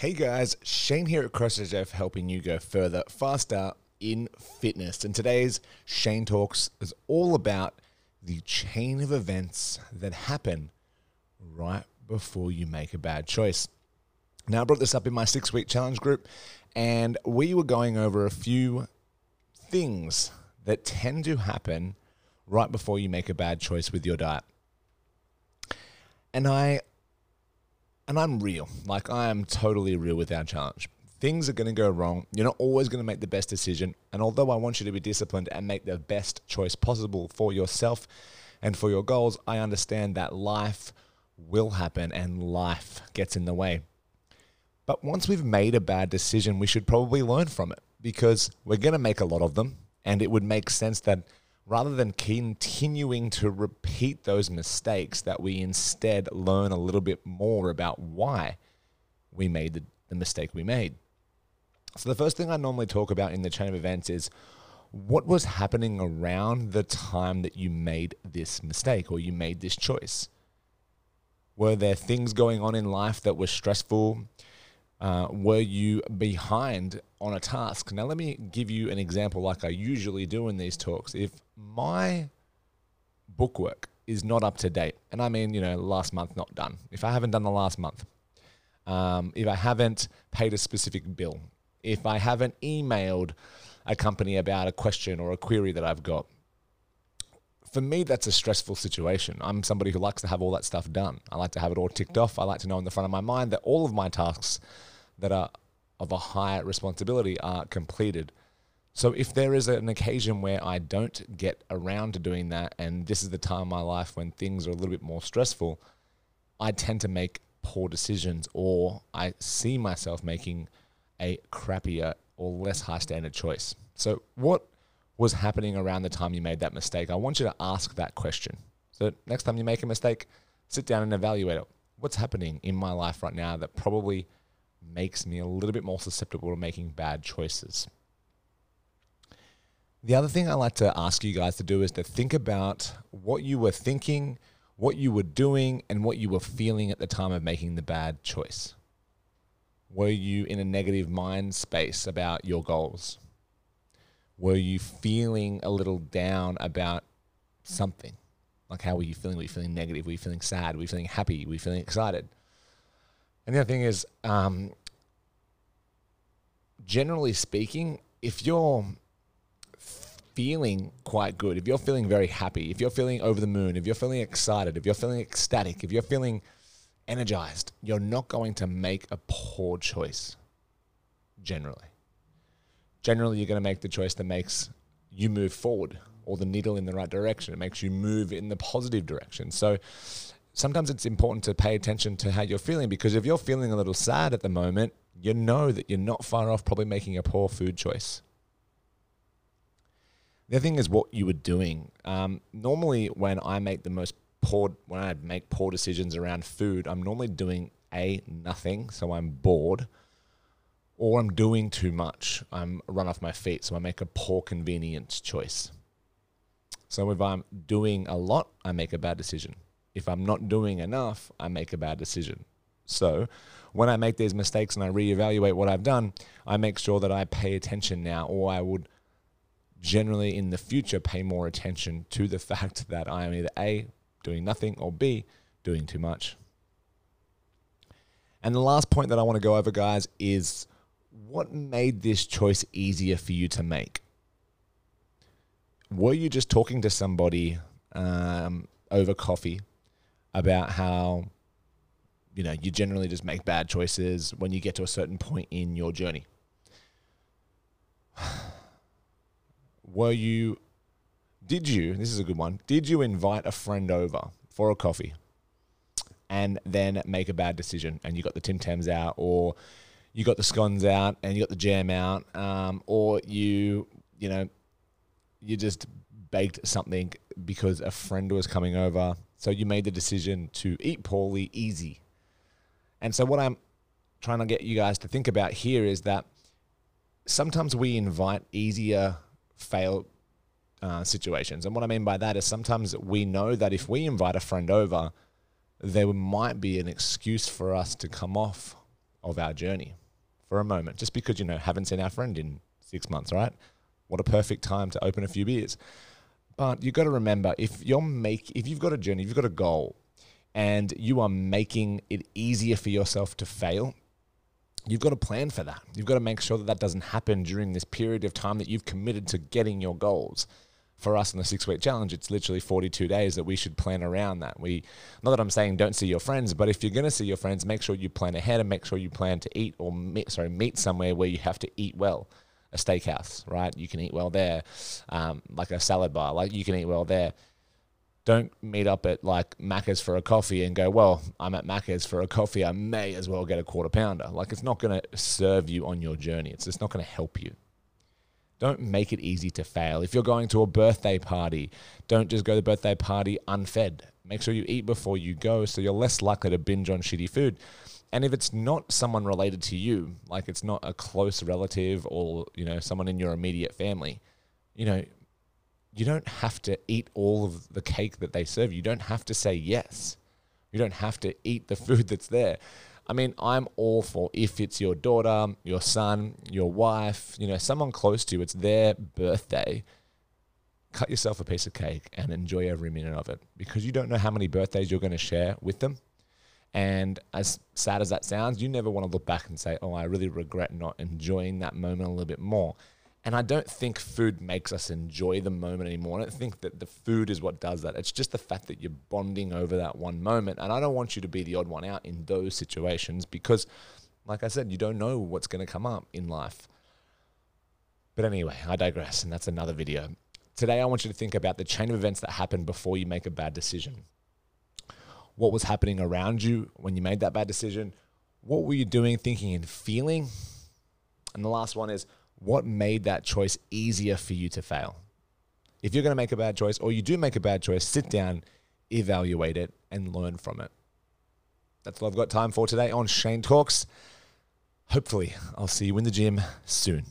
Hey guys, Shane here at CrossFit Jeff helping you go further, faster in fitness. And today's Shane Talks is all about the chain of events that happen right before you make a bad choice. Now, I brought this up in my six week challenge group, and we were going over a few things that tend to happen right before you make a bad choice with your diet. And I and I'm real. Like I am totally real with our challenge. Things are going to go wrong. You're not always going to make the best decision. And although I want you to be disciplined and make the best choice possible for yourself and for your goals, I understand that life will happen and life gets in the way. But once we've made a bad decision, we should probably learn from it because we're going to make a lot of them. And it would make sense that rather than continuing to repeat those mistakes, that we instead learn a little bit more about why we made the, the mistake we made. So, the first thing I normally talk about in the chain of events is what was happening around the time that you made this mistake or you made this choice. Were there things going on in life that were stressful? Uh, were you behind on a task? Now, let me give you an example like I usually do in these talks. If my bookwork is not up to date, and I mean, you know, last month not done, if I haven't done the last month, um, if I haven't paid a specific bill, if I haven't emailed a company about a question or a query that I've got, for me, that's a stressful situation. I'm somebody who likes to have all that stuff done. I like to have it all ticked off. I like to know in the front of my mind that all of my tasks that are of a higher responsibility are completed. So if there is an occasion where I don't get around to doing that, and this is the time in my life when things are a little bit more stressful, I tend to make poor decisions or I see myself making a crappier or less high standard choice. So, what was happening around the time you made that mistake? I want you to ask that question. So, next time you make a mistake, sit down and evaluate it. What's happening in my life right now that probably makes me a little bit more susceptible to making bad choices. The other thing I like to ask you guys to do is to think about what you were thinking, what you were doing, and what you were feeling at the time of making the bad choice. Were you in a negative mind space about your goals? Were you feeling a little down about something? Like, how were you feeling? Were you feeling negative? Were you feeling sad? Were you feeling happy? Were you feeling excited? And the other thing is, um, generally speaking, if you're feeling quite good, if you're feeling very happy, if you're feeling over the moon, if you're feeling excited, if you're feeling ecstatic, if you're feeling energized, you're not going to make a poor choice. Generally, generally, you're going to make the choice that makes you move forward or the needle in the right direction. It makes you move in the positive direction. So, sometimes it's important to pay attention to how you're feeling because if you're feeling a little sad at the moment, you know that you're not far off probably making a poor food choice. The other thing is what you were doing. Um, normally, when I make the most poor, when I make poor decisions around food, I'm normally doing a nothing, so I'm bored, or I'm doing too much. I'm run off my feet, so I make a poor convenience choice. So if I'm doing a lot, I make a bad decision if I'm not doing enough, I make a bad decision. So when I make these mistakes and I reevaluate what I've done, I make sure that I pay attention now, or I would generally in the future pay more attention to the fact that I am either A, doing nothing, or B, doing too much. And the last point that I want to go over, guys, is what made this choice easier for you to make? Were you just talking to somebody um, over coffee about how you know you generally just make bad choices when you get to a certain point in your journey. Were you did you this is a good one. Did you invite a friend over for a coffee and then make a bad decision and you got the Tim Tams out or you got the scones out and you got the jam out um, or you you know you just baked something because a friend was coming over so you made the decision to eat poorly, easy. And so what I'm trying to get you guys to think about here is that sometimes we invite easier fail uh, situations. And what I mean by that is sometimes we know that if we invite a friend over, there might be an excuse for us to come off of our journey for a moment, just because, you know, haven't seen our friend in six months, right? What a perfect time to open a few beers. But you've got to remember if you're make if you've got a journey, if you've got a goal, and you are making it easier for yourself to fail, you've got to plan for that. You've got to make sure that that doesn't happen during this period of time that you've committed to getting your goals. For us in the six week challenge, it's literally 42 days that we should plan around that. We, not that I'm saying don't see your friends, but if you're going to see your friends, make sure you plan ahead and make sure you plan to eat or meet, sorry, meet somewhere where you have to eat well. A steakhouse, right? You can eat well there. Um, like a salad bar, like you can eat well there don't meet up at like Macca's for a coffee and go, well, I'm at Macca's for a coffee. I may as well get a quarter pounder. Like it's not going to serve you on your journey. It's just not going to help you. Don't make it easy to fail. If you're going to a birthday party, don't just go to the birthday party unfed. Make sure you eat before you go so you're less likely to binge on shitty food. And if it's not someone related to you, like it's not a close relative or, you know, someone in your immediate family, you know, you don't have to eat all of the cake that they serve. You don't have to say yes. You don't have to eat the food that's there. I mean, I'm all for if it's your daughter, your son, your wife, you know, someone close to you, it's their birthday. Cut yourself a piece of cake and enjoy every minute of it because you don't know how many birthdays you're going to share with them. And as sad as that sounds, you never want to look back and say, oh, I really regret not enjoying that moment a little bit more. And I don't think food makes us enjoy the moment anymore. I don't think that the food is what does that. It's just the fact that you're bonding over that one moment. And I don't want you to be the odd one out in those situations because, like I said, you don't know what's going to come up in life. But anyway, I digress, and that's another video. Today, I want you to think about the chain of events that happen before you make a bad decision. What was happening around you when you made that bad decision? What were you doing, thinking, and feeling? And the last one is, what made that choice easier for you to fail? If you're going to make a bad choice or you do make a bad choice, sit down, evaluate it, and learn from it. That's all I've got time for today on Shane Talks. Hopefully, I'll see you in the gym soon.